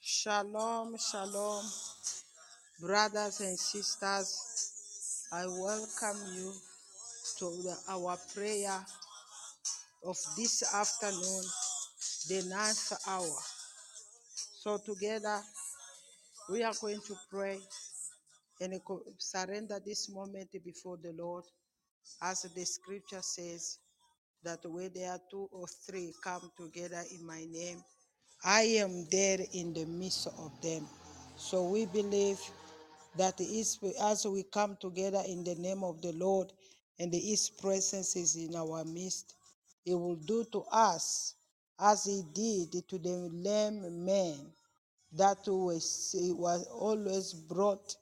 Shalom, shalom, brothers and sisters. I welcome you to the, our prayer of this afternoon, the ninth hour. So, together, we are going to pray and surrender this moment before the Lord, as the scripture says that where there are two or three come together in my name, I am there in the midst of them. So we believe that as we come together in the name of the Lord and His presence is in our midst, He will do to us as He did to the lame man that was, was always brought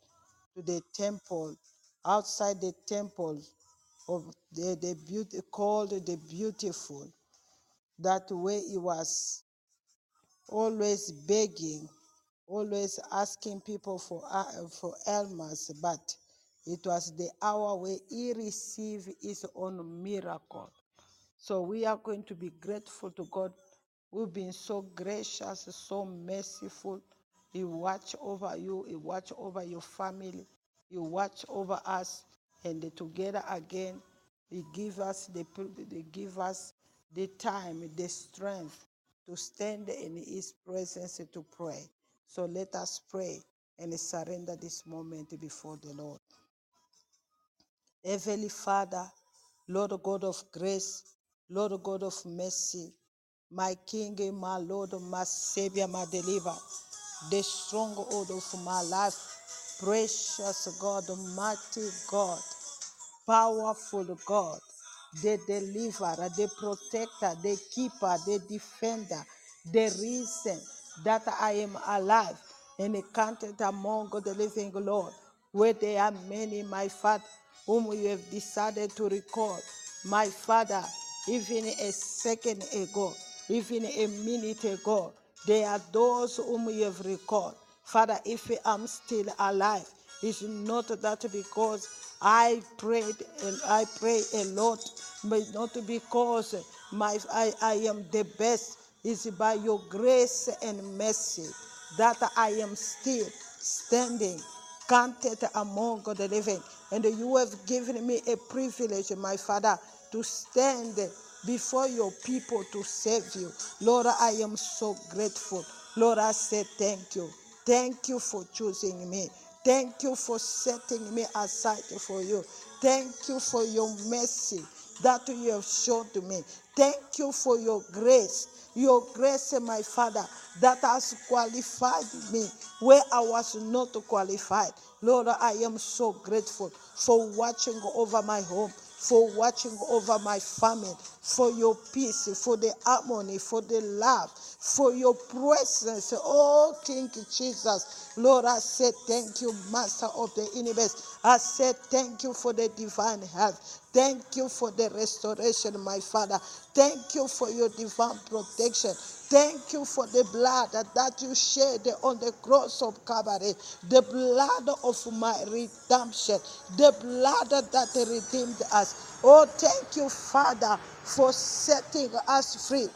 to the temple, outside the temple of the, the beauty called the beautiful, that way he was always begging, always asking people for uh, for alms, but it was the hour where he received his own miracle. So we are going to be grateful to God who's been so gracious, so merciful. He watch over you, He watch over your family, He watch over us, and together again, He give us the He give us the time, the strength to stand in His presence to pray. So let us pray and surrender this moment before the Lord. Heavenly Father, Lord God of grace, Lord God of mercy, my King, my Lord, my Savior, my deliverer, the stronghold of my life, precious God, mighty God powerful God, the deliverer, the protector, the keeper, the defender, the reason that I am alive and counted among the living Lord, where there are many, my Father, whom you have decided to recall. My Father, even a second ago, even a minute ago, there are those whom you have recalled. Father, if I'm still alive, it's not that because I prayed and I pray a lot, but not because my I, I am the best. It's by your grace and mercy that I am still standing, counted among the living. And you have given me a privilege, my Father, to stand before your people to save you. Lord, I am so grateful. Lord, I say thank you. Thank you for choosing me. Thank you for setting me aside for you. Thank you for your mercy that you have shown to me. Thank you for your grace. Your grace, my Father, that has qualified me where I was not qualified. Lord, I am so grateful for watching over my home for watching over my family, for your peace, for the harmony, for the love, for your presence. Oh, King Jesus. Lord, I said thank you, Master of the universe. I said thank you for the divine health. Thank you for the restoration, my Father. Thank you for your divine protection. Thank you for the blood that you shed on the cross of Calvary, the blood of my redemption, the blood that redeemed us. Oh, thank you, Father, for setting us free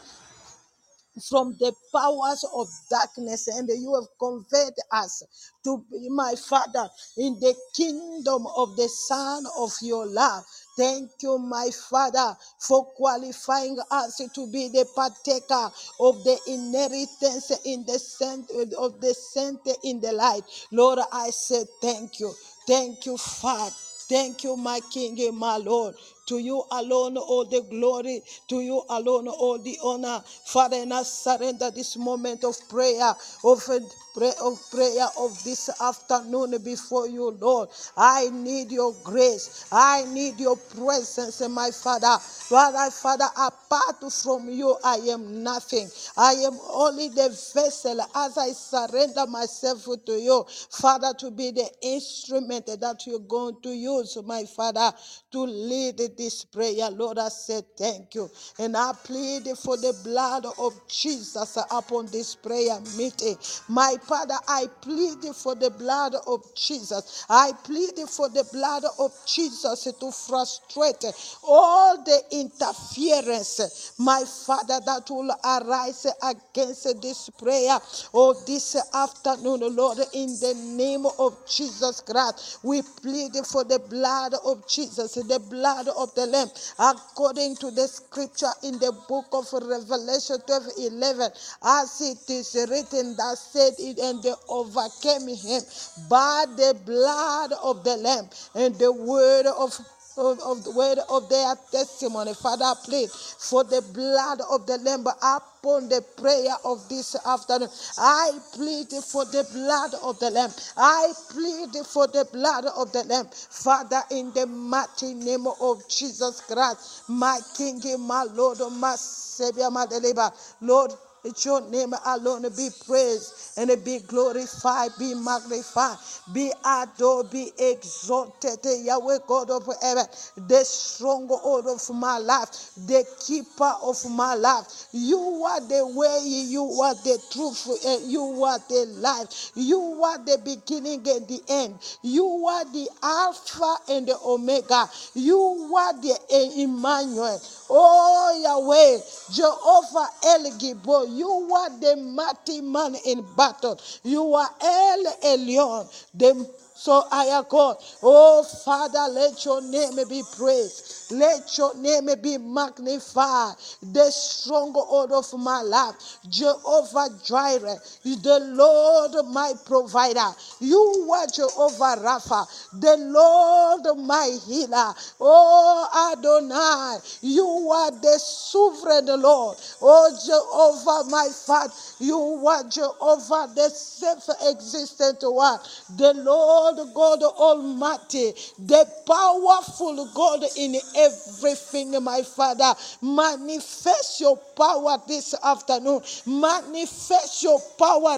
from the powers of darkness and you have conveyed us to be my father in the kingdom of the son of your love thank you my father for qualifying us to be the partaker of the inheritance in the center of the center in the light lord i say thank you thank you father Thank you, my King and my Lord. To you alone all the glory, to you alone all the honor. Father, and I surrender this moment of prayer, of prayer of oh, prayer of this afternoon before you, Lord. I need your grace. I need your presence, my Father. Father, Father, apart from you, I am nothing. I am only the vessel as I surrender myself to you, Father, to be the instrument that you're going to use, my Father, to lead this prayer. Lord, I say thank you. And I plead for the blood of Jesus upon this prayer meeting. My Father, I plead for the blood of Jesus. I plead for the blood of Jesus to frustrate all the interference, my Father, that will arise against this prayer or this afternoon, Lord, in the name of Jesus Christ. We plead for the blood of Jesus, the blood of the Lamb, according to the scripture in the book of Revelation 12 11, as it is written, that said and they overcame him by the blood of the Lamb and the word of of, of the word of their testimony. Father, plead for the blood of the Lamb upon the prayer of this afternoon. I plead for the blood of the Lamb. I plead for the blood of the Lamb. Father, in the mighty name of Jesus Christ, my King, my Lord, my Savior, my deliverer. Lord, it's your name alone be praised and be glorified, be magnified, be adored, be exalted. Yahweh God of heaven, the stronghold of my life, the keeper of my life. You are the way, you are the truth, and you are the life, you are the beginning and the end. You are the Alpha and the Omega. You are the Emmanuel. Oh Yahweh, Jehovah El Gibor, you are the mighty man in battle. You are El Elyon, the so I am God. Oh Father, let your name be praised. Let your name be magnified. The stronghold of my life, Jehovah Jireh, the Lord my provider. You are Jehovah Rapha, the Lord my healer. Oh Adonai, you are the sovereign Lord. Oh Jehovah my Father, you are Jehovah the self-existent one, the Lord God Almighty, the powerful God in everything, my Father. Manifest your power this afternoon. Manifest your power.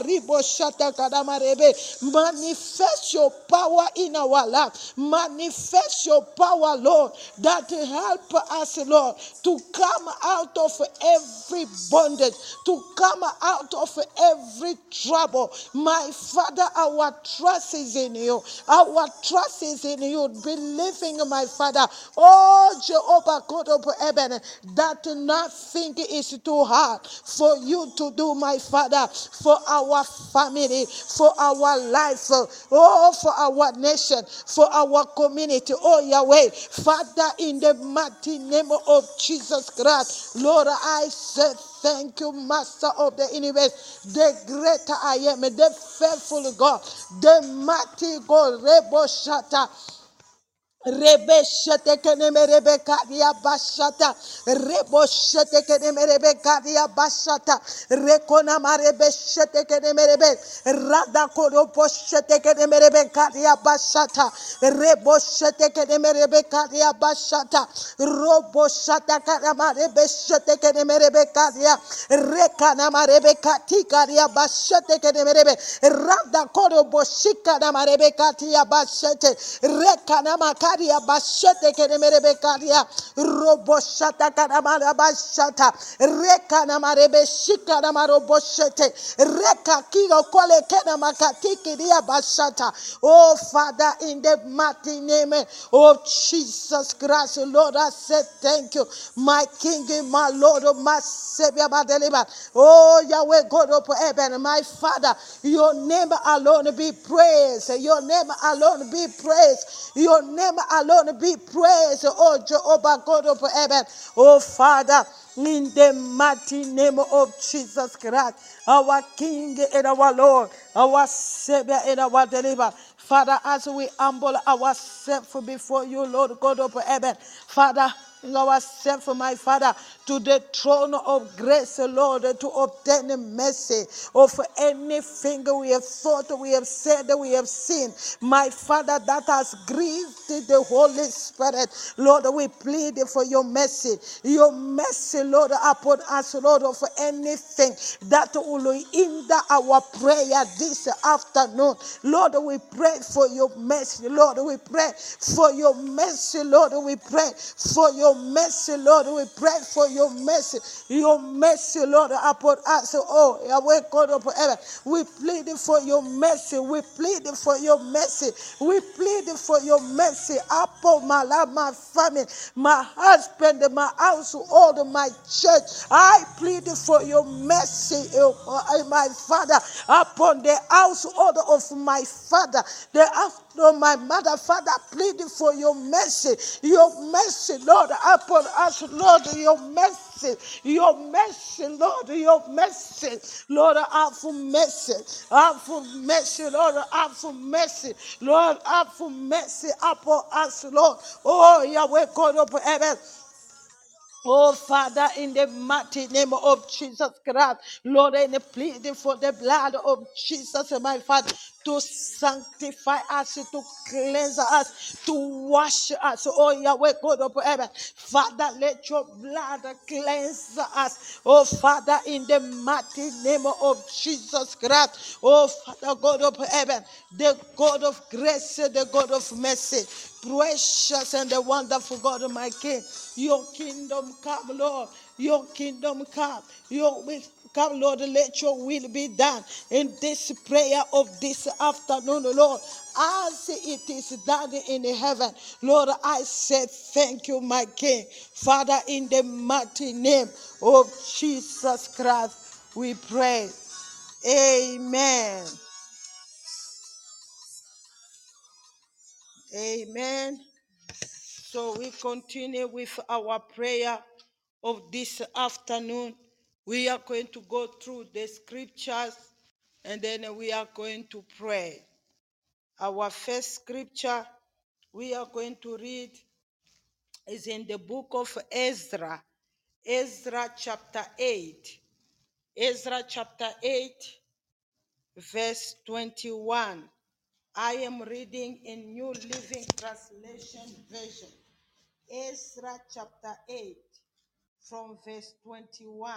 Manifest your power in our life. Manifest your power, Lord, that help us, Lord, to come out of every bondage, to come out of every trouble. My Father, our trust is in you. Our trust is in you. Believing, my Father, oh Jehovah God of heaven, that nothing is too hard for you to do, my Father, for our family, for our life, oh, for our nation, for our community, oh Yahweh. Father, in the mighty name of Jesus Christ, Lord, I say Thank you, Master of the universe, the greater I am, the faithful God, the mighty God, Rebo Shata. Rebeshete keneme rebekadia bashata. Reboshete keneme rebekadia bashata. Rekona marebeshete keneme rebe. Rada kodo poshete keneme rebekadia bashata. Reboshete keneme rebekadia bashata. Roboshata kanama rebeshete keneme rebekadia. Rekana marebekati kadia bashete keneme rebe. Rada kodo boshika na marebekatia bashete. Rekana makari karia bashete kenemere bekaria. Roboshata kanamara bashata. Reka na marebe shika na maroboshete reka kio kole kena makatiki dia bashata. Oh father in the mighty name of Jesus Christ Lord I say thank you. My king my lord oh, my savior my deliverer. Oh Yahweh God of heaven my father your name alone be praised. Your name alone be praised. Your name alone be praised, oh Jehovah God of heaven, oh Father. In the mighty name of Jesus Christ, our King and our Lord, our Savior and our Deliverer. Father, as we humble ourselves before you, Lord God of heaven, Father, ourselves, my Father, to the throne of grace, Lord, to obtain mercy of anything we have thought, we have said, we have seen. My Father, that has grieved the Holy Spirit. Lord, we plead for your mercy. Your mercy, Lord, upon us, Lord, of anything that will hinder our prayer this afternoon. Lord, we pray for your mercy. Lord, we pray for your mercy. Lord, we pray for your mercy. Lord, we pray for your mercy, your mercy, Lord, upon us. Oh, Yahweh God of heaven, we plead for your mercy. We plead for your mercy. We plead for your mercy upon my life, my family, my husband, my household, my church. I plead for your mercy, oh, my Father, upon the household of my Father, the of my mother, Father, pleading for your mercy, your mercy, Lord, upon us, Lord, your mercy, your mercy, Lord, your mercy, Lord, have for mercy, have for mercy, Lord, have for mercy, Lord, have for mercy upon us, Lord. Oh, Yahweh, God of heaven. Oh, Father, in the mighty name of Jesus Christ, Lord, and pleading for the blood of Jesus, my Father, to sanctify us, to cleanse us, to wash us. Oh, Yahweh, God of heaven, Father, let your blood cleanse us. Oh, Father, in the mighty name of Jesus Christ, oh, Father, God of heaven, the God of grace, the God of mercy, precious and the wonderful God, my King. Your kingdom come, Lord. Your kingdom come. Your will come, Lord. Let your will be done in this prayer of this afternoon, Lord. As it is done in heaven, Lord, I say thank you, my King. Father, in the mighty name of Jesus Christ, we pray. Amen. Amen. So we continue with our prayer of this afternoon. We are going to go through the scriptures and then we are going to pray. Our first scripture we are going to read is in the book of Ezra, Ezra chapter 8. Ezra chapter 8, verse 21. I am reading in New Living Translation version. Ezra chapter 8, from verse 21.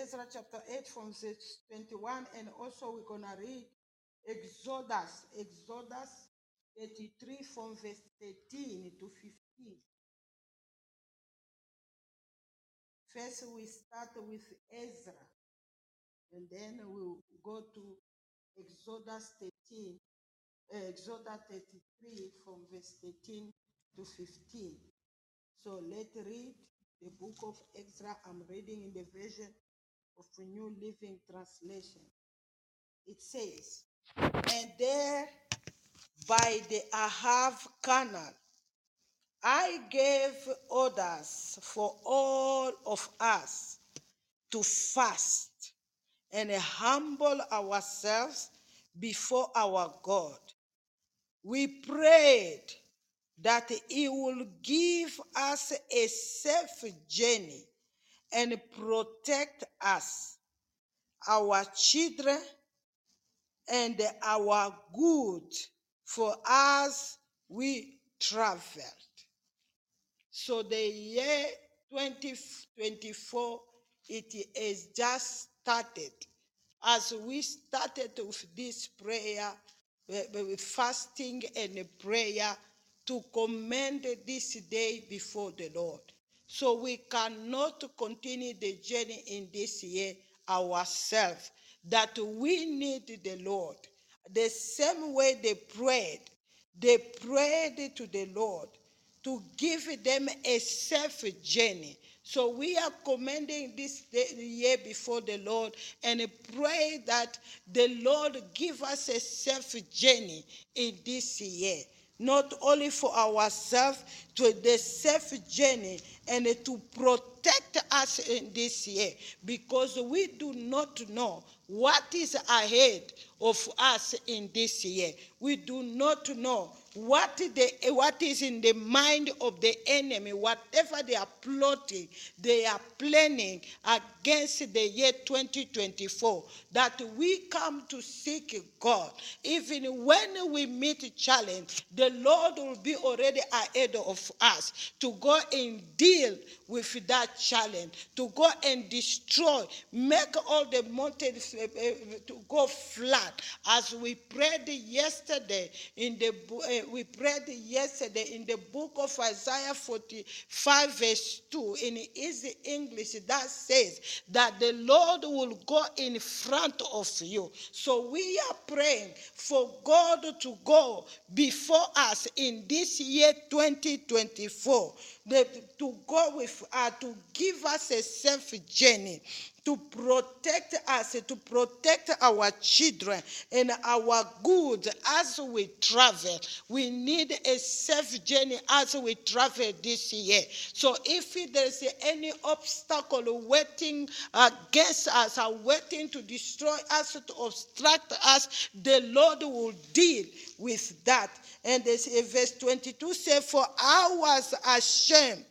Ezra chapter 8 from verse 21, and also we're going to read Exodus, Exodus 33 from verse 13 to 15. First, we start with Ezra, and then we'll go to Exodus 13, uh, Exodus 33 from verse 13 to 15. So let's read the book of Ezra. I'm reading in the version of the New Living Translation. It says, And there by the Ahava Canal, I gave orders for all of us to fast and humble ourselves before our God. We prayed that He will give us a safe journey and protect us, our children, and our good for us we traveled. So the year 2024, it is just started. As we started with this prayer, with fasting and prayer to commend this day before the Lord. So we cannot continue the journey in this year ourselves, that we need the Lord. The same way they prayed, they prayed to the Lord to give them a safe journey. So we are commending this year before the Lord and pray that the Lord give us a safe journey in this year not only for ourselves, to the safe journey and to protect us in this year because we do not know what is ahead of us in this year. We do not know what the what is in the mind of the enemy, whatever they are plotting, they are planning against the year 2024. That we come to seek God. Even when we meet a challenge, the Lord will be already ahead of us to go and deal with that challenge, to go and destroy, make all the mountains uh, uh, to go flat. As we prayed yesterday in the uh, we prayed yesterday in the book of Isaiah 45, verse 2, in easy English, that says that the Lord will go in front of you. So we are praying for God to go before us in this year 2024, the, to go with us, to give us a safe journey to protect us, to protect our children and our goods as we travel. We need a safe journey as we travel this year. So if there's any obstacle waiting against us, or waiting to destroy us, to obstruct us, the Lord will deal with that. And this, verse 22 says, For I was ashamed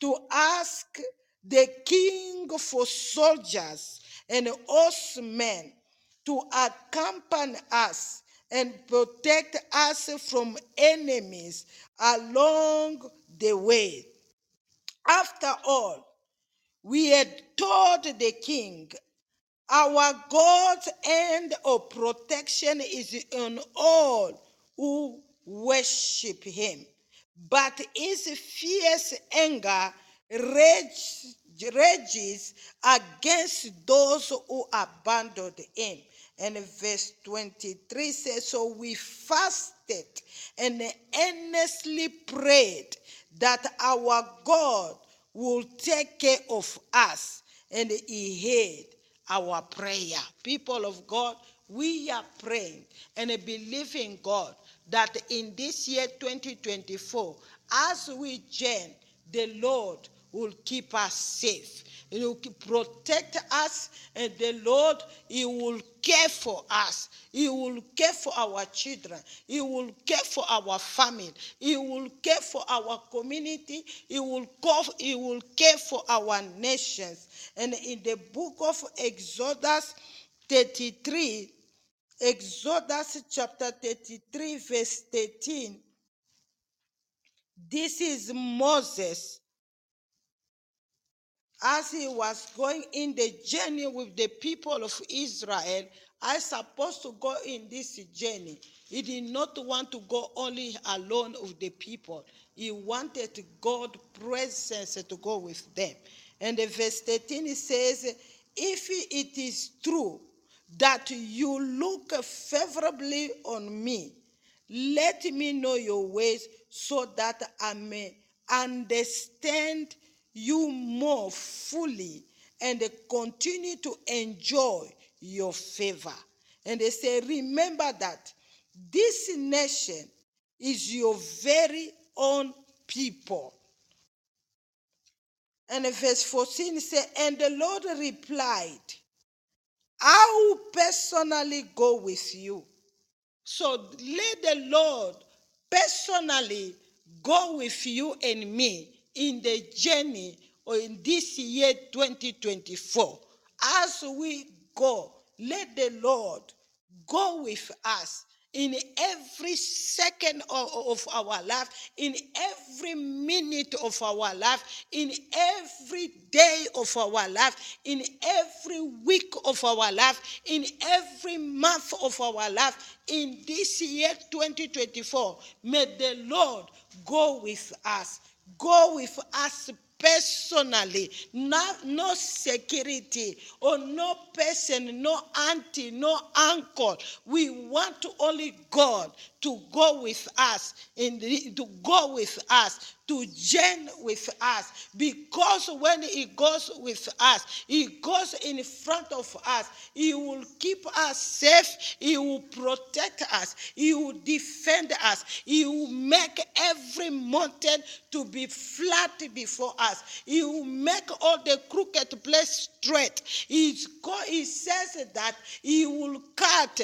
to ask the king for soldiers and horsemen to accompany us and protect us from enemies along the way. After all, we had told the king, Our God's end of protection is on all who worship him. But his fierce anger rage, rages against those who abandoned him. And verse 23 says, So we fasted and earnestly prayed that our God will take care of us. And he heard our prayer. People of God, we are praying and believing God that in this year 2024, as we journey, the Lord will keep us safe. He will protect us, and the Lord, He will care for us. He will care for our children. He will care for our family. He will care for our community. He will care, he will care for our nations. And in the book of Exodus 33, Exodus chapter 33, verse 13, this is Moses as he was going in the journey with the people of Israel, I supposed to go in this journey. He did not want to go only alone with the people. He wanted God' presence to go with them. And the verse 13 it says, If it is true that you look favorably on me, let me know your ways so that I may understand you more fully and continue to enjoy your favor. And they say, remember that this nation is your very own people. And verse 14 says, And the Lord replied, I will personally go with you. So let the Lord personally go with you and me in the journey or in this year 2024. As we go, let the Lord go with us in every second of, our life, in every minute of our life, in every day of our life, in every week of our life, in every month of our life, in this year 2024. May the Lord go with us go with us personally, not, no security, or no person, no auntie, no uncle. We want only God to go with us, in the, to go with us, to join with us. Because when He goes with us, He goes in front of us. He will keep us safe. He will protect us. He will defend us. He will make every mountain to be flat before us. He will make all the crooked place straight. He says that He will cut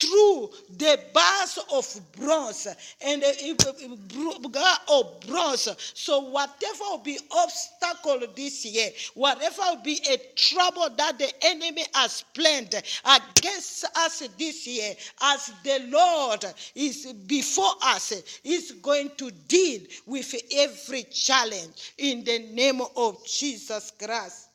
through the bars of bronze and uh, the uh, of bronze. So whatever will be obstacle this year, whatever will be a trouble that the enemy has planned against us this year, as the Lord is before us, is going to deal with every challenge in the name of Jesus Christ.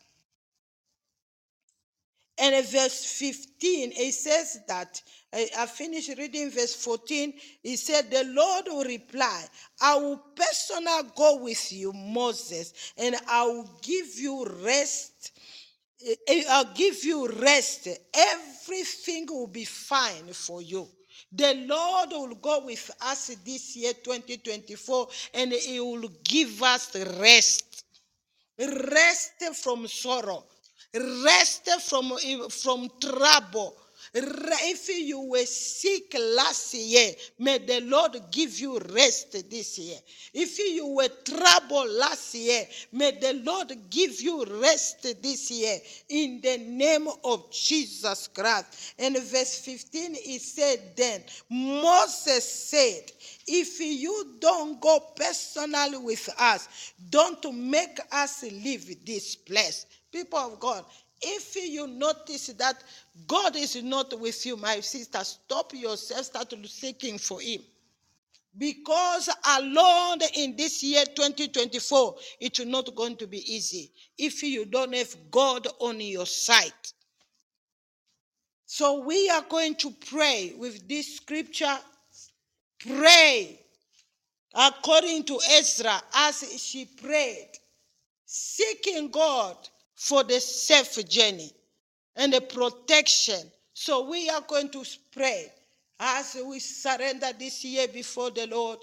And in verse 15, it says that, I I finished reading verse 14. He said, The Lord will reply, I will personally go with you, Moses, and I will give you rest. Eh, eh, I'll give you rest. Everything will be fine for you. The Lord will go with us this year, 2024, and He will give us rest rest from sorrow, rest from, from trouble. If you were sick last year, may the Lord give you rest this year. If you were troubled last year, may the Lord give you rest this year in the name of Jesus Christ. And verse 15, he said, Then Moses said, if you don't go personally with us, don't make us leave this place. People of God, if you notice that God is not with you, my sister, stop yourself, start seeking for Him. Because alone in this year 2024, it's not going to be easy if you don't have God on your side. So we are going to pray with this scripture. Pray according to Ezra as she prayed, seeking God for the safe journey and the protection. So we are going to pray as we surrender this year before the Lord.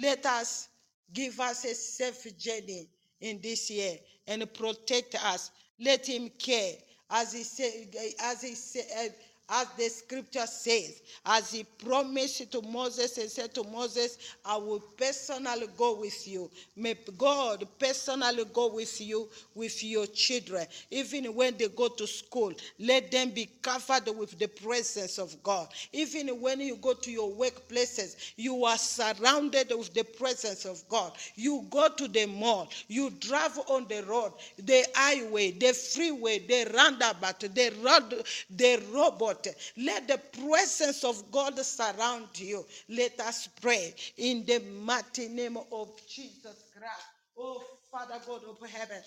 Let us give us a safe journey in this year and protect us. Let Him care as He said, as He said as the scripture says, as he promised to Moses and said to Moses, I will personally go with you. May God personally go with you, with your children. Even when they go to school, let them be covered with the presence of God. Even when you go to your workplaces, you are surrounded with the presence of God. You go to the mall, you drive on the road, the highway, the freeway, the roundabout, the road, the robot, let the presence of God surround you. Let us pray in the mighty name of Jesus Christ. Oh, Father God of heaven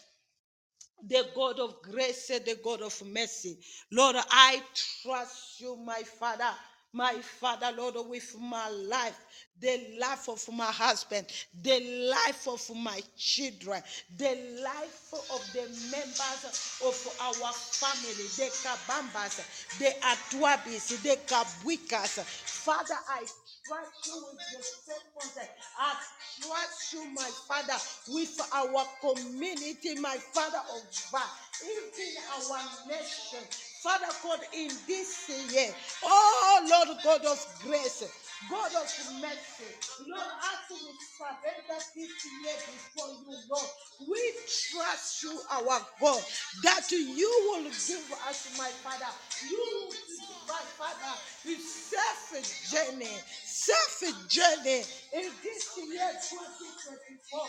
the God of grace, the God of mercy. Lord, I trust you, my Father. My Father, Lord, with my life, the life of my husband, the life of my children, the life of the members of our family, the Kabambas, the Atwabis, the Kabwikas. Father, I trust you with the circumstance. I trust you, my Father, with our community, my Father of God, even our nation. Father God, in this year, oh Lord God of grace, God of mercy, Lord, as we surrender this year before you, Lord, we trust you, our God, that you will give us, my Father, you will give, my Father, a safe journey, safe journey in this year 2024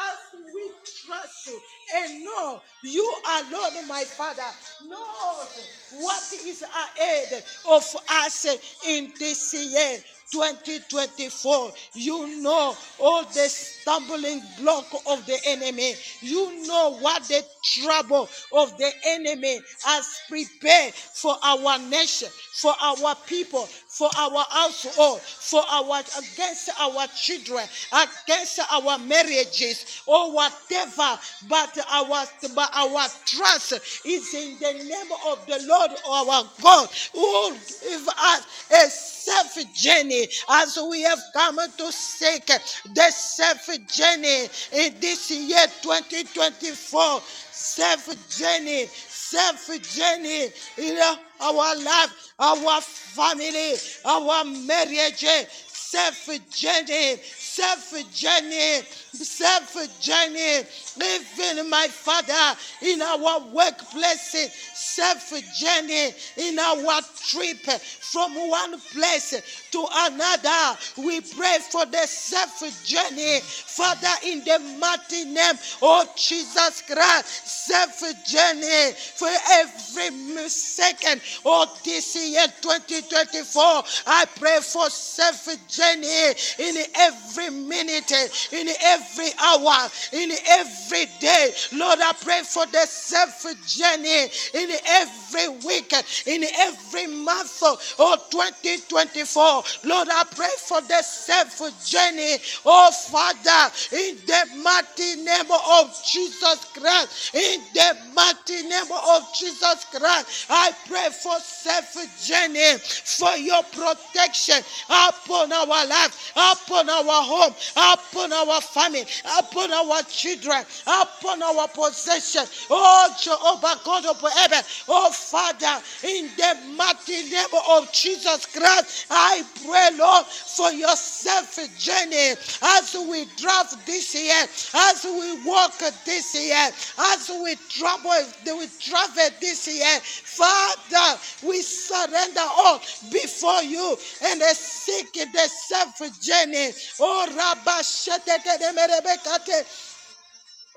as we trust you and know you are Lord, my Father, knows what is ahead of us in this year. 2024. You know all the stumbling block of the enemy. You know what the trouble of the enemy has prepared for our nation, for our people, for our household, for our against our children, against our marriages, or whatever. But our but our trust is in the name of the Lord our God, who give us a safe journey as we have come to seek the safe journey in this year 2024. Safe journey, safe journey in our life, our family, our marriage, self journey, self journey, self journey. Even my father in our workplace, safe journey in our trip from one place to another. We pray for the safe journey, Father, in the mighty name of Jesus Christ. Safe journey for every second of this year 2024. I pray for journey journey in every minute, in every hour, in every day. Lord, I pray for the safe journey in every week, in every month of 2024. Lord, I pray for the safe journey, oh Father, in the mighty name of Jesus Christ, in the mighty name of Jesus Christ, I pray for safe journey, for your protection upon our life, upon our home, upon our family, upon our children, upon our possession. Oh Jehovah God of heaven, oh Father, in the mighty name of Jesus Christ, I pray, Lord, for your safe journey as we drive this year, as we walk this year, as we travel, we travel this year. Father, we surrender all before you and seek the safe journey. Oh, Rabba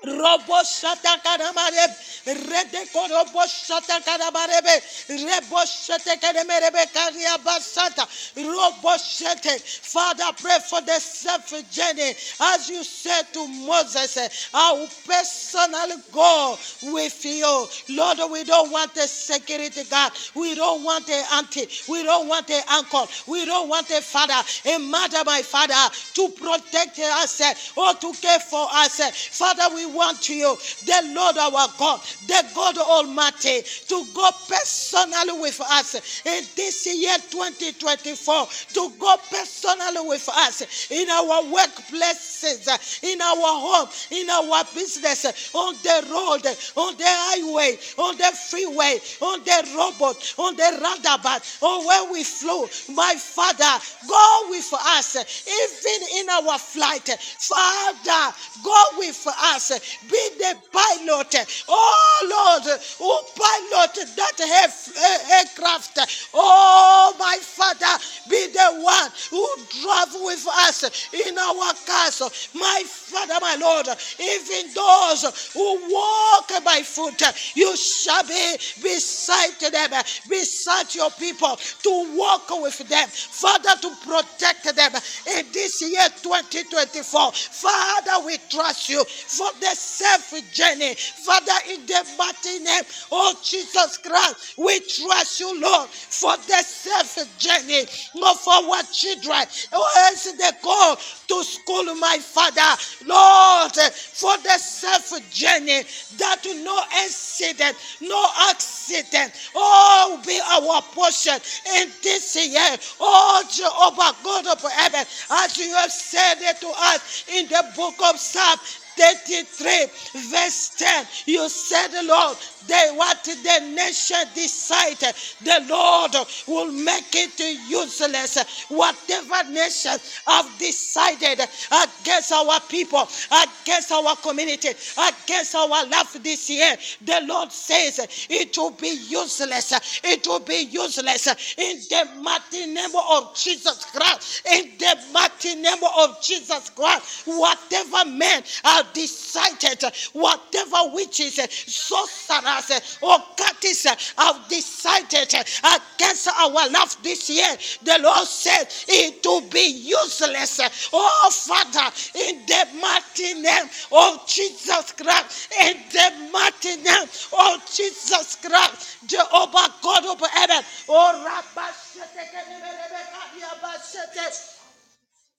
Robo shata kadamare, rede robo shata kadamarebe, rebo shete kadamerebe karia basata, robo shete. Father, pray for the safe journey. As you said to Moses, I will personally go with you. Lord, we don't want a security guard. We don't want a auntie. We don't want a uncle. We don't want a father, a mother, my father, to protect us or to care for us. Father, we want you, the Lord our God, the God Almighty, to go personally with us in this year 2024, to go personally with us in our workplaces, in our home, in our business, on the road, on the highway, on the freeway, on the robot, on the roundabout, or where we flew. My Father, go with us, even in our flight. Father, go with us be the pilot. Oh Lord, who pilot that eh, aircraft. Oh my Father, be the one who drive with us in our castle. My Father, my Lord, even those who walk by foot, you shall be beside them, beside your people, to walk with them, Father, to protect them in this year 2024. Father, we trust you for the safe journey. Father, in the mighty name of Jesus Christ, we trust you, Lord, for the safe journey of our children. Oh, As they go to school, my Father, Lord, for the safe journey, that no incident, no accident, oh, be our portion in this year. Oh, Jehovah, God of heaven, as you have said it to us in the book of Psalm 33, verse 10. You said, Lord, they what the nation decided, the Lord will make it useless. Whatever nation have decided against our people, against our community, against our life this year, the Lord says it will be useless. It will be useless in the mighty name of Jesus Christ. In the mighty name of Jesus Christ, whatever men have decided, whatever witches, sorcerers, or Curtis have decided against our life this year, the Lord said it will be useless. Oh, Father, in the mighty name of Jesus Christ, in the mighty name of Jesus Christ, Jehovah God of heaven, oh, Rabba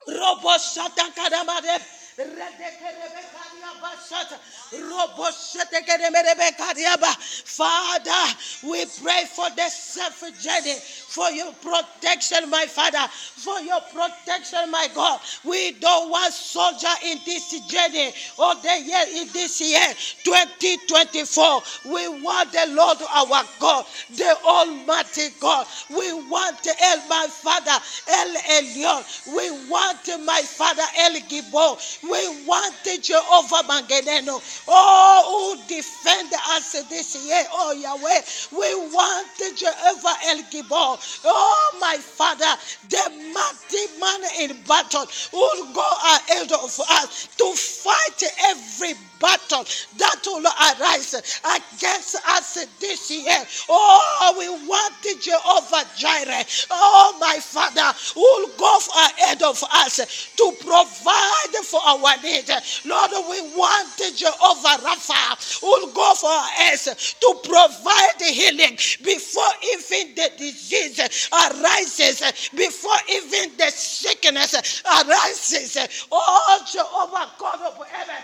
Robo Kadamade, Father, we pray for the journey, for your protection, my Father, for your protection, my God. We don't want soldier in this journey or the year in this year, 2024. We want the Lord our God, the Almighty God. We want El, my Father, El Elyon. We want my Father El Gibor. We want Jehovah Maginnenu. Oh, who defend us this year, oh Yahweh. We want Jehovah El Gibor. Oh, my Father, the mighty man in battle will go ahead of us to fight every battle that will arise against us this year. Oh, we want the Jehovah Jireh. Oh, my Father, who will go ahead of us to provide for our need. Lord, we want Jehovah Rapha, who will go for us to provide healing before even the disease arises, before even the sickness arises. Oh, Jehovah God of heaven.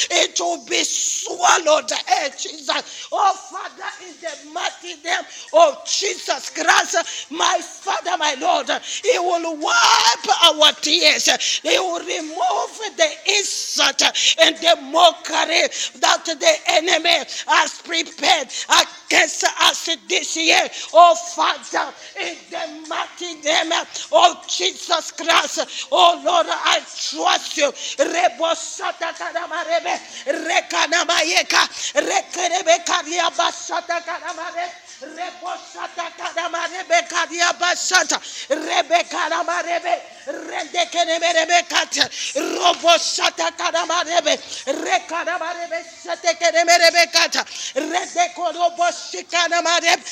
it will be swallowed. Hey, Jesus. Oh, Father, in the mighty name of Jesus Christ, my Father, my Lord, He will wipe our tears. He will remove the insult and the mockery that the enemy has prepared against us this year. Oh, Father, in the mighty name of Jesus Christ, oh Lord, I trust you. Rekana mayeka, rekerebe kadia basata kanamare. Rebosata kadamare bekadia basata. Rebeka namarebe. Rendekenemerebe kata. Robosata kadamarebe. Rekadamarebe setekenemerebe kata. Redekoroboshikanamarebe.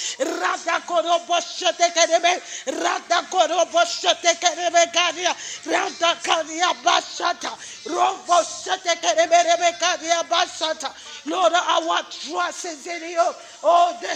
Radakorobosetekenebe. Radakorobosetekenebe kadia. Radakadia basata. Robosetekenebe kadia basata. Lord, our trust is in you. Oh, the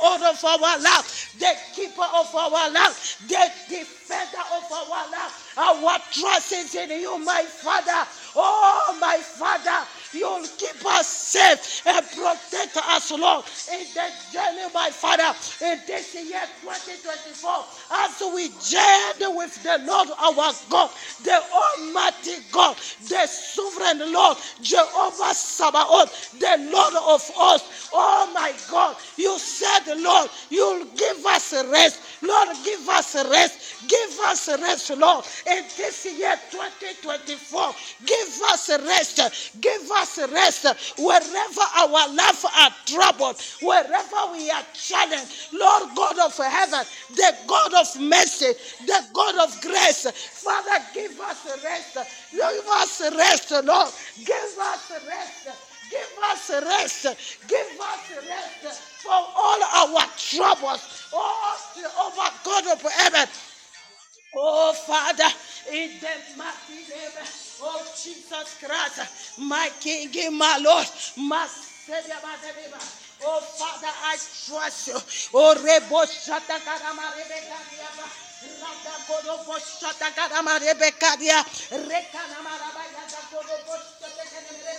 stronghold of our life, the keeper of our life, the defender of our life. Our trust is in you, my Father. Oh, my Father, you'll keep us safe and protect us, Lord, in the journey, my Father, in this year 2024, as we journey with the Lord our God, the Almighty God, the Sovereign Lord, Jehovah Sabaoth, the Lord of us. Oh, my God, you said, Lord, you'll give us rest. Lord, give us rest. Give us rest, Lord, in this year 2024. Give us rest. Give us rest wherever our life are troubled, wherever we are challenged. Lord God of heaven, the God of mercy, the God of grace. Father, give us rest. Give us rest, Lord. Give us rest. Give us rest. Give us rest from all our troubles. Oh, over God of heaven. Oh, Father, in the mighty name of Jesus Christ, my King, my Lord, my. Oh, Father, I trust you. Oh, Rebo Shata Karama Rebecca Diaba. Rada Kodo Boshata Karama Rebecca Dia. Rekana Maraba Yada Kodo Boshata Karama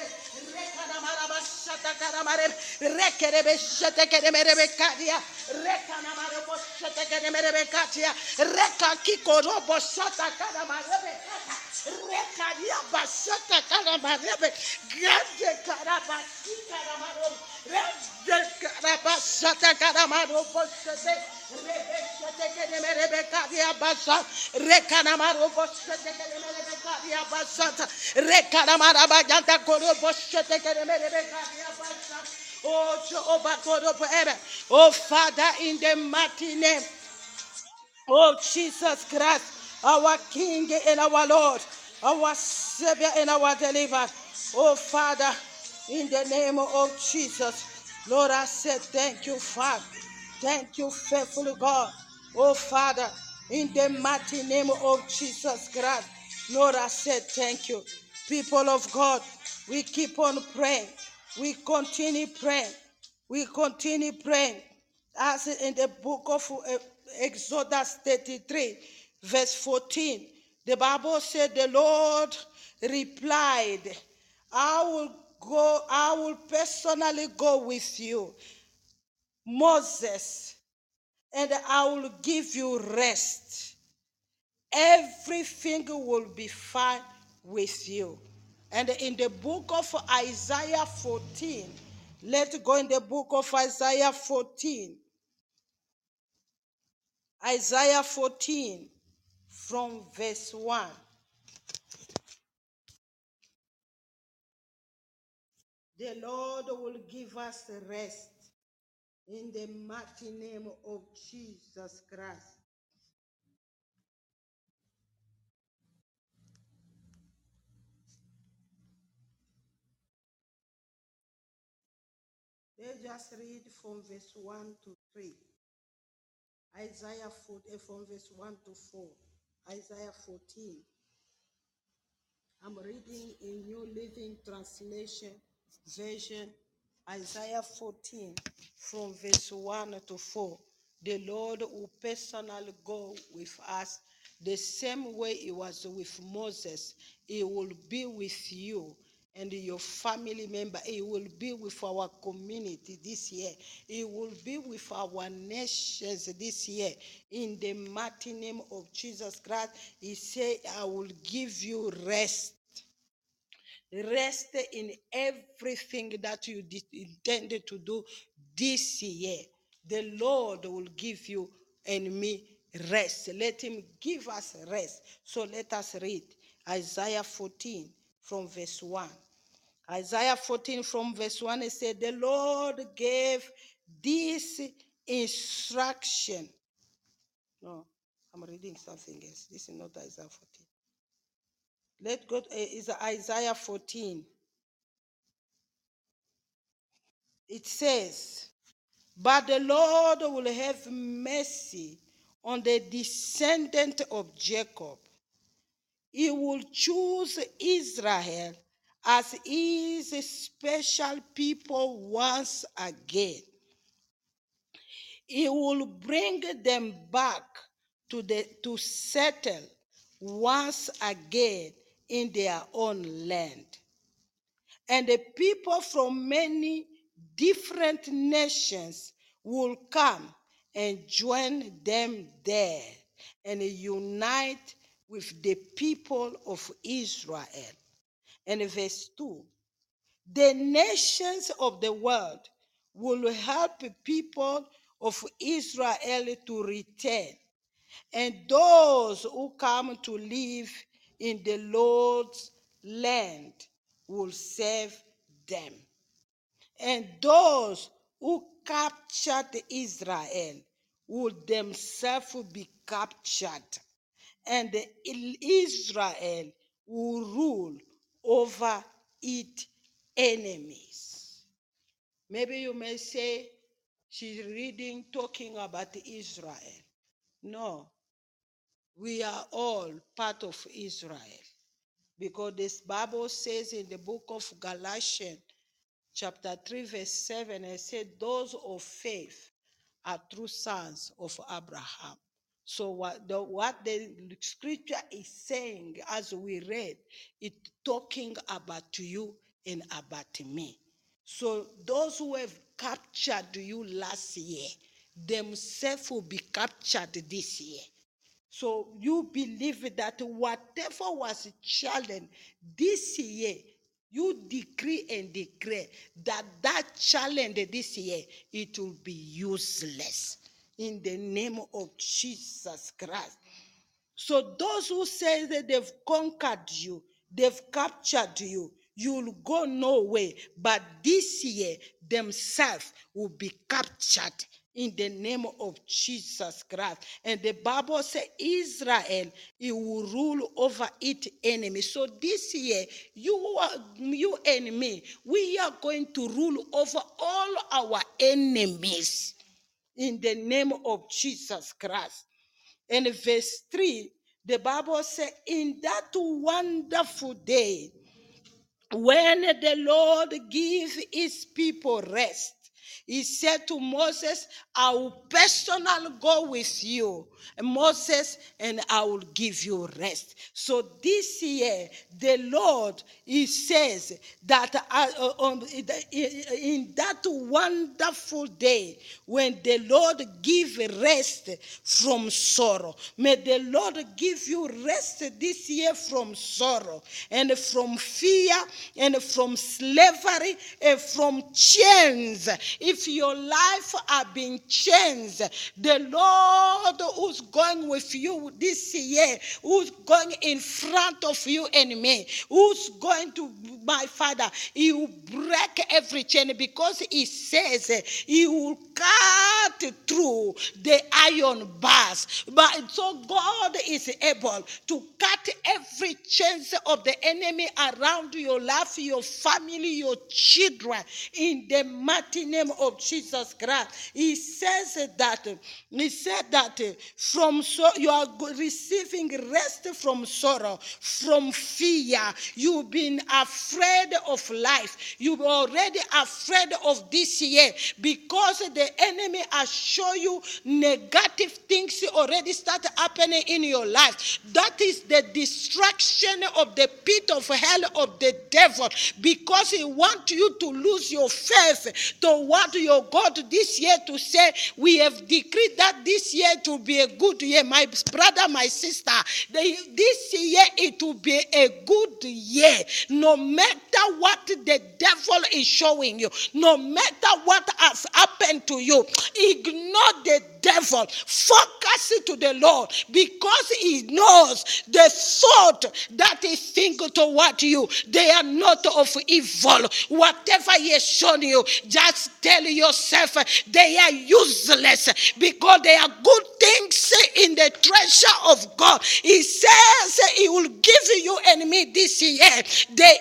Rekana Maraba Shata Karama Rekerebe Shata Karama Rebecca Dia. Rekana Maraba Shata Karama Rebecca Dia. Reka Kiko Robo Shata Karama Rebecca. Rekadia Bashata Karama Rebe. Grande Karabasi Karama Rebe. Karabashata Karamaro Boshete, Rebeshete Kenemerebe Kadia Basha, Rekanamaro Boshete Kenemerebe Kadia Bashata, Rekanamarabaganta Koro Boshete Kenemerebe Kadia Basha. Oh. Oh, Father, in the mighty name Oh, Jesus Christ, our King and our Lord, our Savior and our Deliverer. Oh, Father, in the name of Jesus, Lord, I said thank you, Father. Thank you, faithful God. Oh, Father, in the mighty name of Jesus Christ, Lord, I said thank you. People of God, we keep on praying. We continue praying. We continue praying as in the book of uh, Exodus 33, verse 14. The Bible said, The Lord replied, I will go, I will personally go with you. Moses, and I will give you rest. Everything will be fine with you. And in the book of Isaiah 14, let's go in the book of Isaiah 14. Isaiah 14 from verse 1. The Lord will give us rest in the mighty name of Jesus Christ. Let's just read from verse 1 to 3. Isaiah 14, eh, from verse 1 to 4. Isaiah 14. I'm reading in New Living Translation version, Isaiah 14, from verse 1 to 4. The Lord will personally go with us the same way he was with Moses. He will be with you and your family member. He will be with our community this year. He will be with our nations this year. In the mighty name of Jesus Christ, He said, I will give you rest. Rest in everything that you intended to do this year. The Lord will give you and me rest. Let Him give us rest. So let us read Isaiah 14 from verse 1. Isaiah 14 from verse 1 it said, The Lord gave this instruction. No, I'm reading something else. This is not Isaiah 14. Let go uh, is Isaiah 14. It says, But the Lord will have mercy on the descendant of Jacob. He will choose Israel as his special people once again. He will bring them back to, the, to settle once again in their own land. And the people from many different nations will come and join them there and unite with the people of Israel. And verse 2 the nations of the world will help people of Israel to return, and those who come to live in the Lord's land will serve them. And those who captured Israel will themselves be captured, and Israel will rule over its enemies. Maybe you may say she's reading, talking about Israel. No, we are all part of Israel because this Bible says in the book of Galatians, chapter 3, verse 7, it said, Those of faith are true sons of Abraham. So what the, what the scripture is saying as we read, it talking about you and about me. So those who have captured you last year, themselves will be captured this year. So you believe that whatever was challenged this year, you decree and declare that that challenge this year, it will be useless in the name of Jesus Christ. So those who say that they've conquered you, they've captured you, you'll go nowhere. But this year, themselves will be captured in the name of Jesus Christ. And the Bible says Israel he will rule over its enemy. So this year, you are you and me, we are going to rule over all our enemies in the name of Jesus Christ. And verse 3, the Bible says, In that wonderful day, when the Lord gives his people rest, he said to Moses, I will personally go with you, Moses, and I will give you rest. So this year, the Lord, He says that uh, uh, um, in that wonderful day, when the Lord give rest from sorrow, may the Lord give you rest this year from sorrow and from fear and from slavery and from chains. If your life have been changed, the Lord who's going with you this year, who's going in front of you and me, who's going to my Father, He will break every chain because He says He will cut through the iron bars. But so God is able to cut every chain of the enemy around your life, your family, your children, in the mighty name of Jesus Christ. He says that he said that from so you are receiving rest from sorrow, from fear. You've been afraid of life. You're already afraid of this year because the enemy has shown you negative things already start happening in your life. That is the destruction of the pit of hell of the devil because he wants you to lose your faith toward your God this year to say, We have decreed that this year to be a good year. My brother, my sister, this year it will be a good year. No matter what the devil is showing you, no matter what has happened to you, ignore the devil. Focus it to the Lord because he knows the thought that he thinks toward you. They are not of evil. Whatever he has shown you, just tell yourself they are useless because they are good things in the treasure of God. He says he will give you me this year the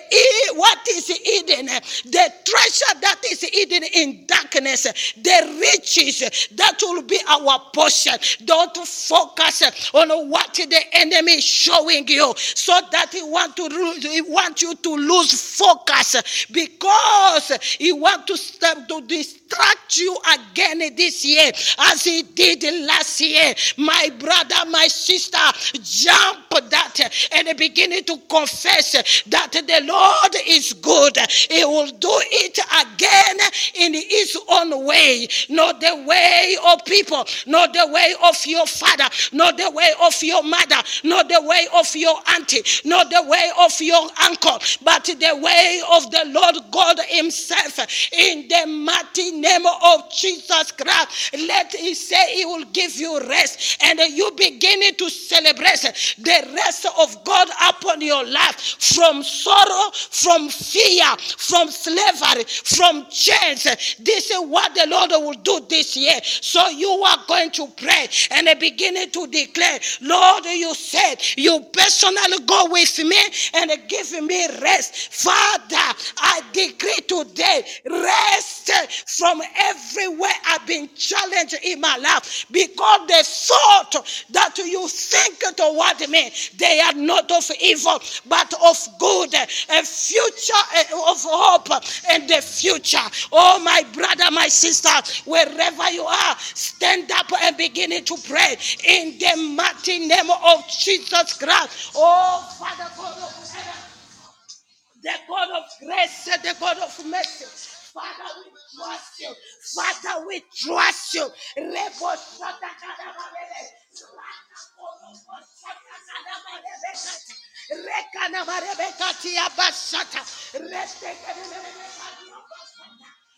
what is hidden, the treasure that is hidden in darkness, the riches that will be our portion. Don't focus on what the enemy is showing you so that he want to he want you to lose focus because he want to step to distract you again this year as he did last year. My brother, my sister, jump that and begin to confess that the Lord is good. He will do it again in his own way, not the way of people, not the way of your father, not the way of your mother, not the way of your auntie, not the way of your uncle, but the way of the Lord God Himself. In the mighty name of Jesus Christ, let He say He will give you rest, and you begin to celebrate the rest of God upon your life from sorrow, from fear, from slavery, from chains. This is what the Lord will do this year. So you are going to pray and beginning to declare, Lord, you said you personally go with me and give me rest. Father, I decree today rest from everywhere I've been challenged in my life because the thought that you think toward me, they are not of evil but of good, a future eh, of hope and the future. Oh, my brother, my sister, wherever you are, stand up and begin to pray in the mighty name of Jesus Christ. Oh, Father God of heaven, the God of grace, the God of mercy. Father, we trust you. Father, we trust you.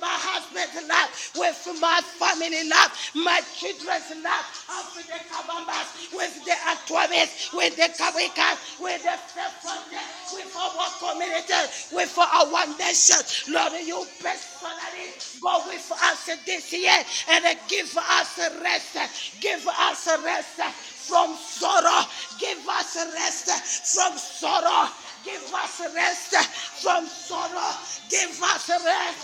my husband's life, with my family life, my children's life, with the Kabambas, with the Atwabes, with the Kawikas, with the Stepford, with our community, with our nation. Lord, you personally go with us this year and give us rest. Give us rest from sorrow. Give us rest from sorrow. Give us rest from sorrow. Give us rest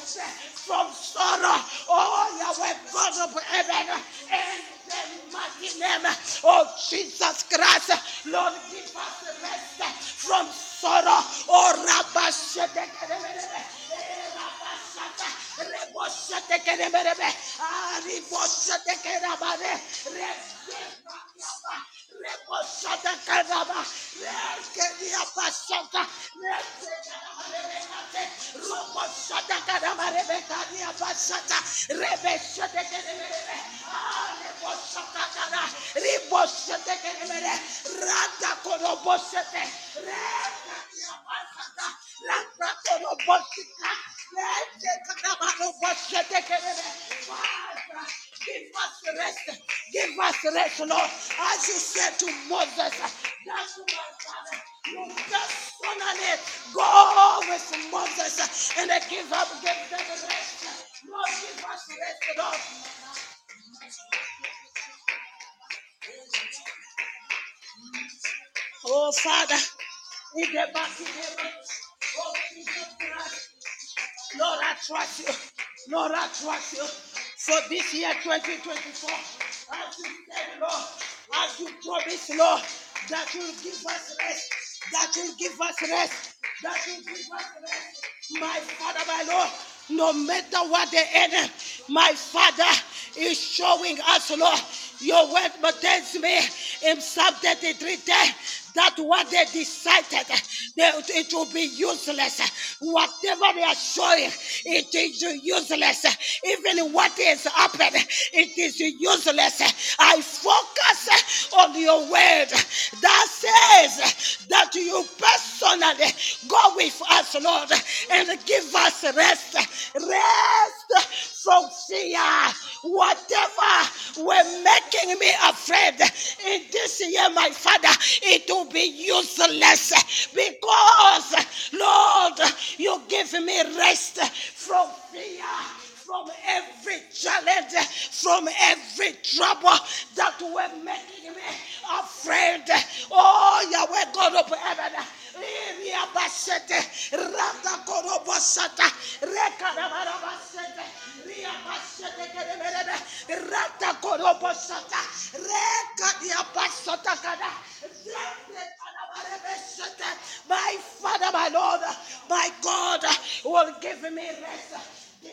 Rebekayaba. Lord, I trust you for this year 2024. As you said, Lord, as you promised, Lord, that you'll give us rest, that you'll give us rest, that you'll give us rest. My Father, my Lord, no matter what the enemy, my Father is showing us, Lord, your word tells me in Psalm 33 10 that what they decided, they, it will be useless. Whatever they are showing, it is useless. Even what is happening, it is useless. I focus on your word that says that you personally go with us, Lord, and give us rest. Rest from fear. Whatever were making me afraid in this year, my Father, it will be useless because, Lord, you give me rest from fear from every challenge, from every trouble that were making me afraid. Oh, Yahweh God of heaven. Riabasete, Rata Korobosata, My Father, my Lord, my God will give me rest. You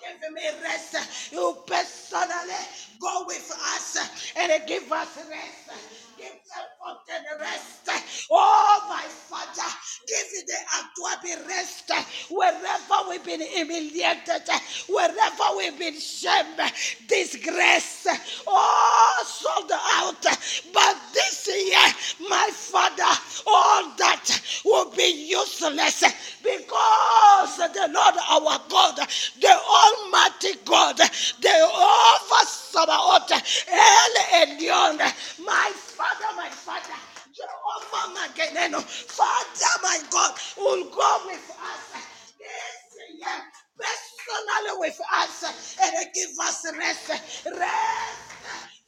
give me rest. You personally go with us and give us rest. Give them fountain rest. Oh, my Father, give me the Aquabi rest wherever we've been humiliated, wherever we've been shamed, disgrace, oh, sold out. But this year, my Father, all that will be useless because the Lord our God, the Almighty God, the Over El Elyon, my Father, my Father, Jehovah Maginnenu, Father, my God, will go with us. This year, personally with us, and give us rest, rest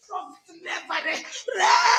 from slavery, rest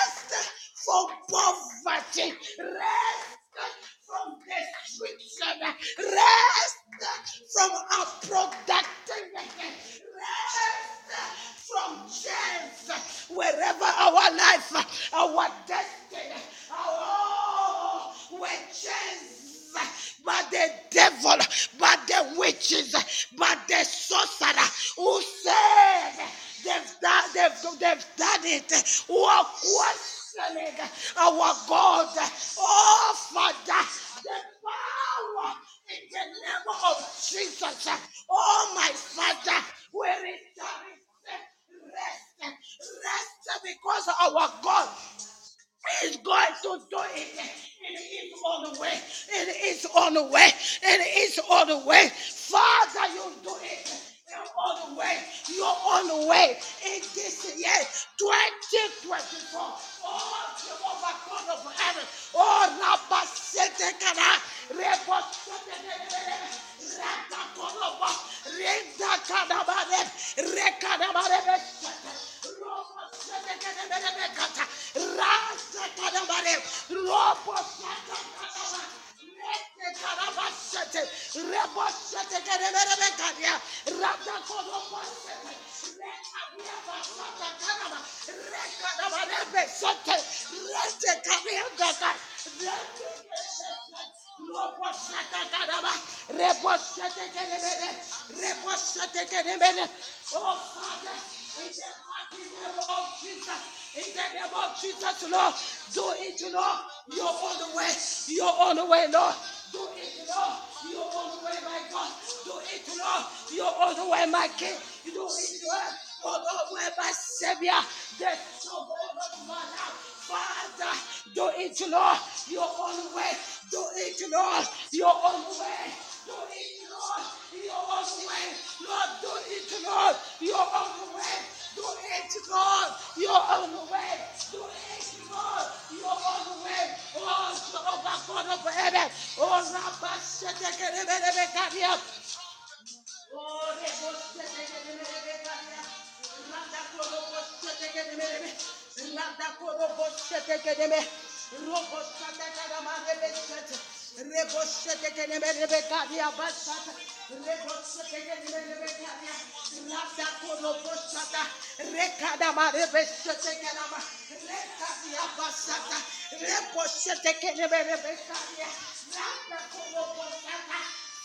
your King. You do it, Lord, your my Savior. My. Father, do it, to Lord, your own way. Do it, to Lord, your own way. Do it, Lord, your own way. Lord, do it, Lord, your own way. Do it, Lord, your own way. Do it, Lord, your own way. Oh, Jehovah God of heaven. Oh, Rabba Rekada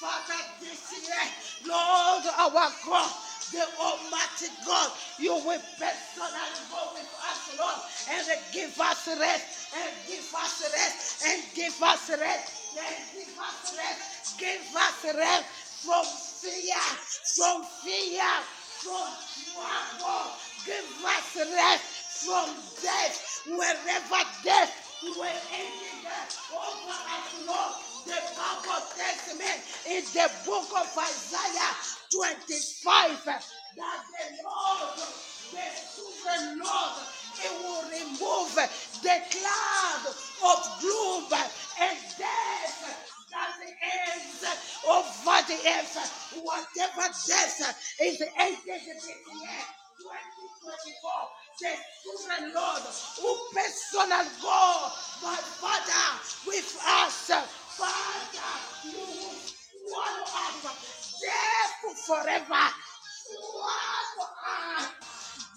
Father, this year, Lord, our God, the Almighty God, you will personally go with us, Lord, and give us rest, and give us rest, and give us rest, and give us rest, give us rest from fear, from fear, from trouble, give us rest from death, wherever death will end over us, Lord. The Bible me in the book of Isaiah 25 that the Lord, the sovereign Lord, He will remove the cloud of gloom and death that ends over the earth. Whatever death is ended this year. 2024, the sovereign Lord, who personal God, my Father, with us. Father, forever. Swallow up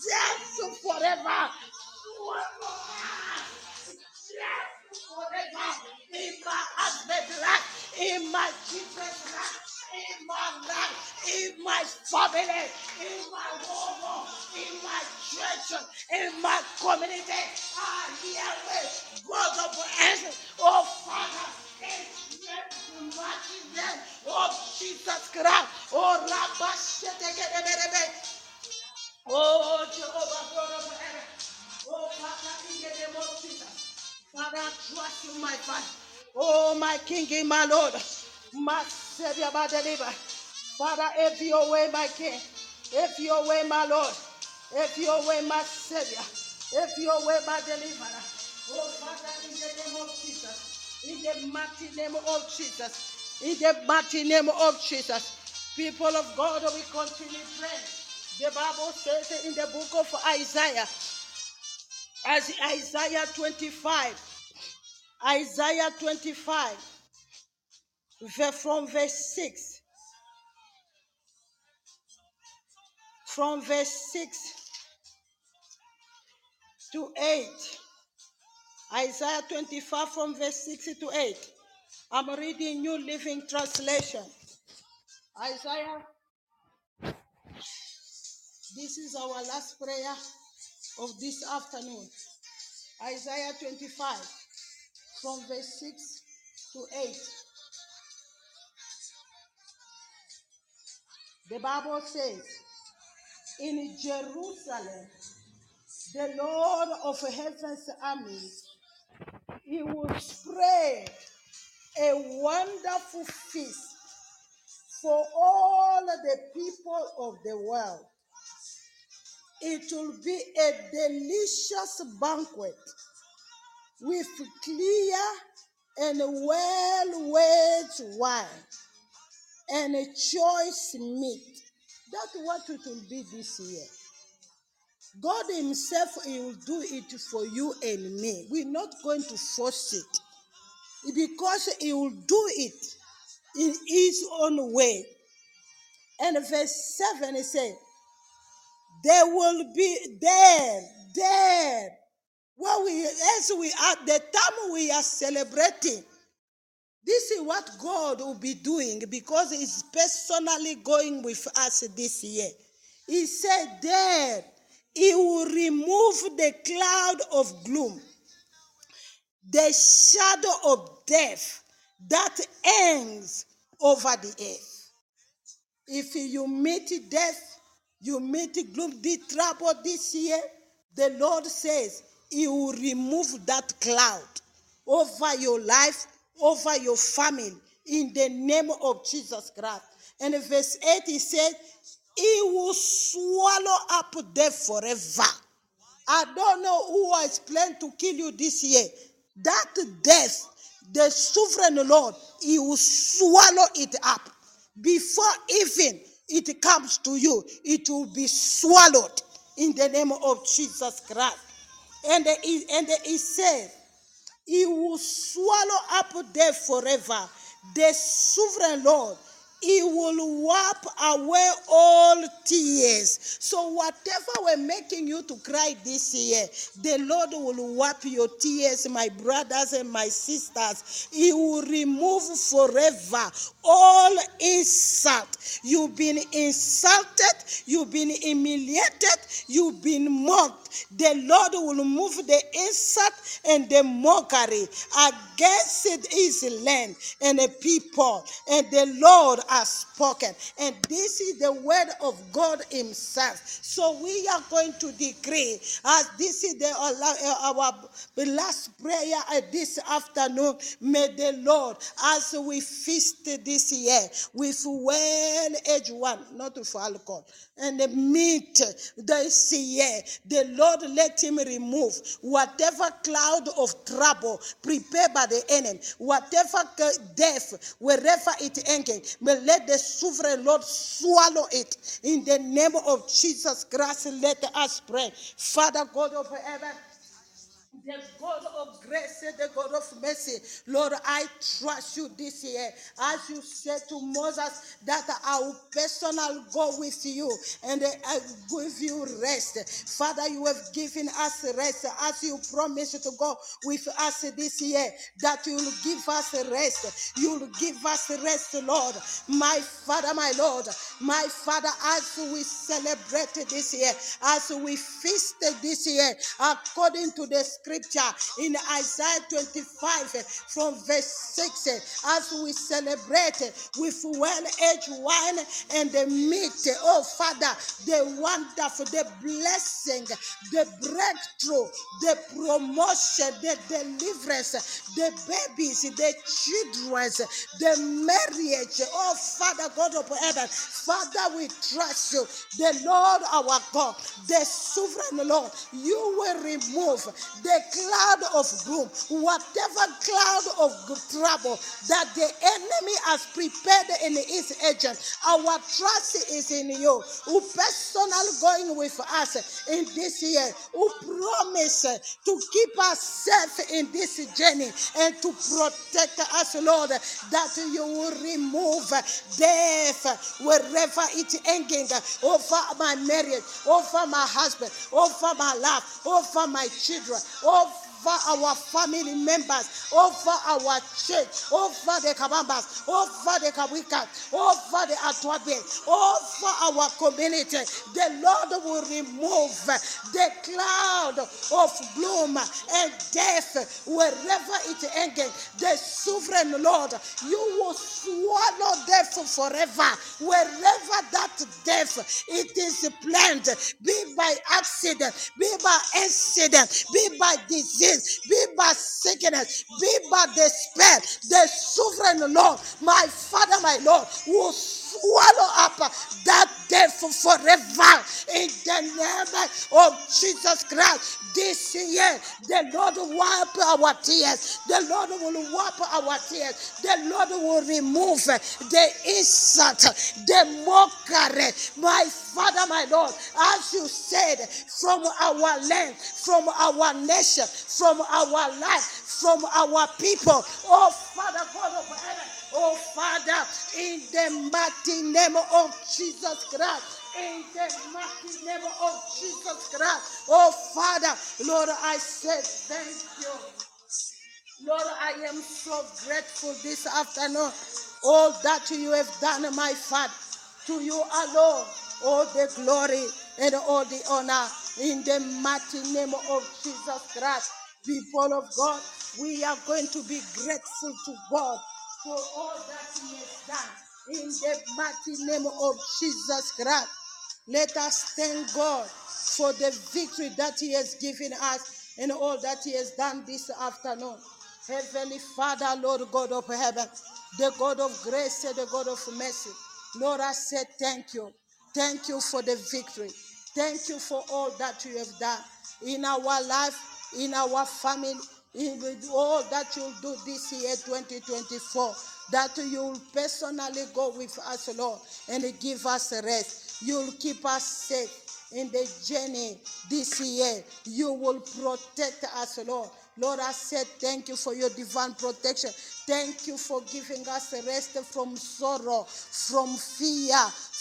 death forever. Swallow up death forever. In my husband's in my children's life in my life, in my family, in my home, in my church, in my community. I hear. God of heaven, Savior, my deliverer. Father, if your way, my King. If your way, my Lord. If your way, my Savior. If your way, my deliverer. Oh, Father, in the name of Jesus. In the mighty name of Jesus. In the mighty name of Jesus. People of God, we continue praying. The Bible says in the book of Isaiah, as Isaiah 25, Isaiah 25, from verse 6, from verse 6 to 8. Isaiah 25 from verse 6 to 8. I'm reading New Living Translation. Isaiah, this is our last prayer of this afternoon. Isaiah 25 from verse 6 to 8. The Bible says, In Jerusalem, the Lord of heaven's armies, he will spread a wonderful feast for all the people of the world. It will be a delicious banquet with clear and well weighed wine and a choice meat. That's what it will be this year. God Himself, will do it for you and me. We're not going to force it because He will do it in his own way. And verse 7 it says, There will be there, there. Well, we as we at the time we are celebrating, this is what God will be doing because He's personally going with us this year. He said, There, He will remove the cloud of gloom, the shadow of death that hangs over the earth. If you meet death, you meet gloom, the trouble this year, the Lord says He will remove that cloud over your life, over your family, in the name of Jesus Christ. And verse 8, He said, He will swallow up death forever. I don't know who has planned to kill you this year. That death, the sovereign Lord, He will swallow it up. Before even it comes to you, it will be swallowed in the name of Jesus Christ. And he, and he said, He will swallow up death forever. The sovereign Lord he will wipe away all tears. So, whatever we're making you to cry this year, the Lord will wipe your tears, my brothers and my sisters. He will remove forever all insult. You've been insulted, you've been humiliated, you've been mocked. The Lord will move the insult and the mockery against his land and the people. And the Lord has spoken. And this is the word of God Himself. So we are going to decree, as this is the, uh, uh, our last prayer uh, this afternoon, may the Lord, as we feast this year with well aged one, not with alcohol, and the meat this year, the Lord let Him remove whatever cloud of trouble prepared by the enemy, whatever death, wherever it hanging, may let the sovereign Lord swallow it. In the name of Jesus Christ, let us pray. Father God of heaven, the God of grace, the God of mercy. Lord, I trust you this year. As you said to Moses, that I will personally go with you and I give you rest. Father, you have given us rest as you promised to go with us this year, that you will give us rest. You will give us rest, Lord. My Father, my Lord, my Father, as we celebrate this year, as we feast this year, according to the scripture in Isaiah 25 eh, from verse 6 eh, as we celebrate eh, with well aged wine and the meat. Oh, Father, the wonderful, the blessing, the breakthrough, the promotion, the deliverance, the babies, the children, the marriage. Oh, Father God of heaven, Father, we trust you. The Lord our God, the sovereign Lord, you will remove the cloud of gloom, whatever cloud of trouble that the enemy has prepared in his agent, our trust is in you, who personally going with us in this year, who promise to keep us safe in this journey and to protect us, Lord, that you will remove death wherever it's hanging over my marriage, over my husband, over my life, over my children, over of our family members, over our church, over the Kabambas, over the Kawikas, over the Atwabe, over our community. The Lord will remove the cloud of gloom and death wherever it ended. The sovereign Lord, you will swallow death forever. Wherever that death it is planned, be by accident, be by accident, be by disease, be by sickness, be by despair. The sovereign Lord, my Father, my Lord, will swallow up that death forever in the name of Jesus Christ. This year, the Lord will wipe our tears. The Lord will wipe our tears. The Lord will remove the insult, the mockery. My Father, my Lord, as you said, from our land, from our nation, from our life, from our people. Oh, Father God of heaven. Oh Father, in the mighty name of Jesus Christ. In the mighty name of Jesus Christ. Oh Father, Lord, I say thank you. Lord, I am so grateful this afternoon. All that you have done, my Father, to you alone, all the glory and all the honor in the mighty name of Jesus Christ. People of God, we are going to be grateful to God for all that He has done in the mighty name of Jesus Christ. Let us thank God for the victory that He has given us and all that He has done this afternoon. Heavenly Father, Lord God of heaven, the God of grace and the God of mercy. Lord, I say thank you. Thank you for the victory. Thank you for all that you have done in our life, in our family, in all that you'll do this year, 2024. That you'll personally go with us, Lord, and give us rest. You'll keep us safe in the journey this year. You will protect us, Lord. Lord, I said thank you for your divine protection. Thank you for giving us rest from sorrow, from fear,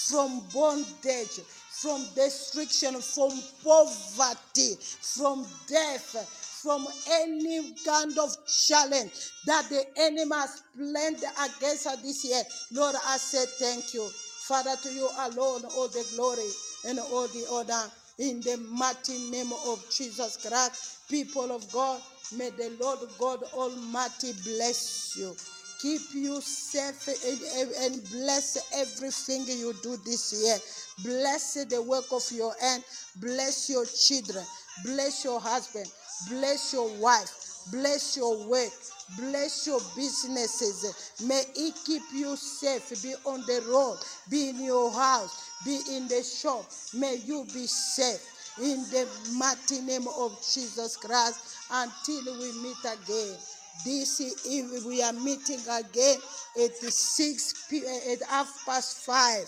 from bondage, from destruction, from poverty, from death from any kind of challenge that the enemy has planned against us this year. Lord, I say thank you. Father, to you alone all the glory and all the honor. In the mighty name of Jesus Christ, people of God, may the Lord God Almighty bless you keep you safe and bless everything you do this year. Bless the work of your hand. Bless your children. Bless your husband. Bless your wife. Bless your work. Bless your businesses. May He keep you safe. Be on the road. Be in your house. Be in the shop. May you be safe. In the mighty name of Jesus Christ until we meet again. This evening we are meeting again at 6 p. at half past 5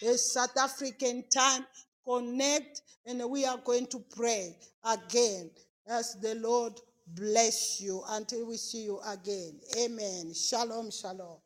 it's South African time. Connect and we are going to pray again as the Lord bless you until we see you again. Amen. Shalom, shalom.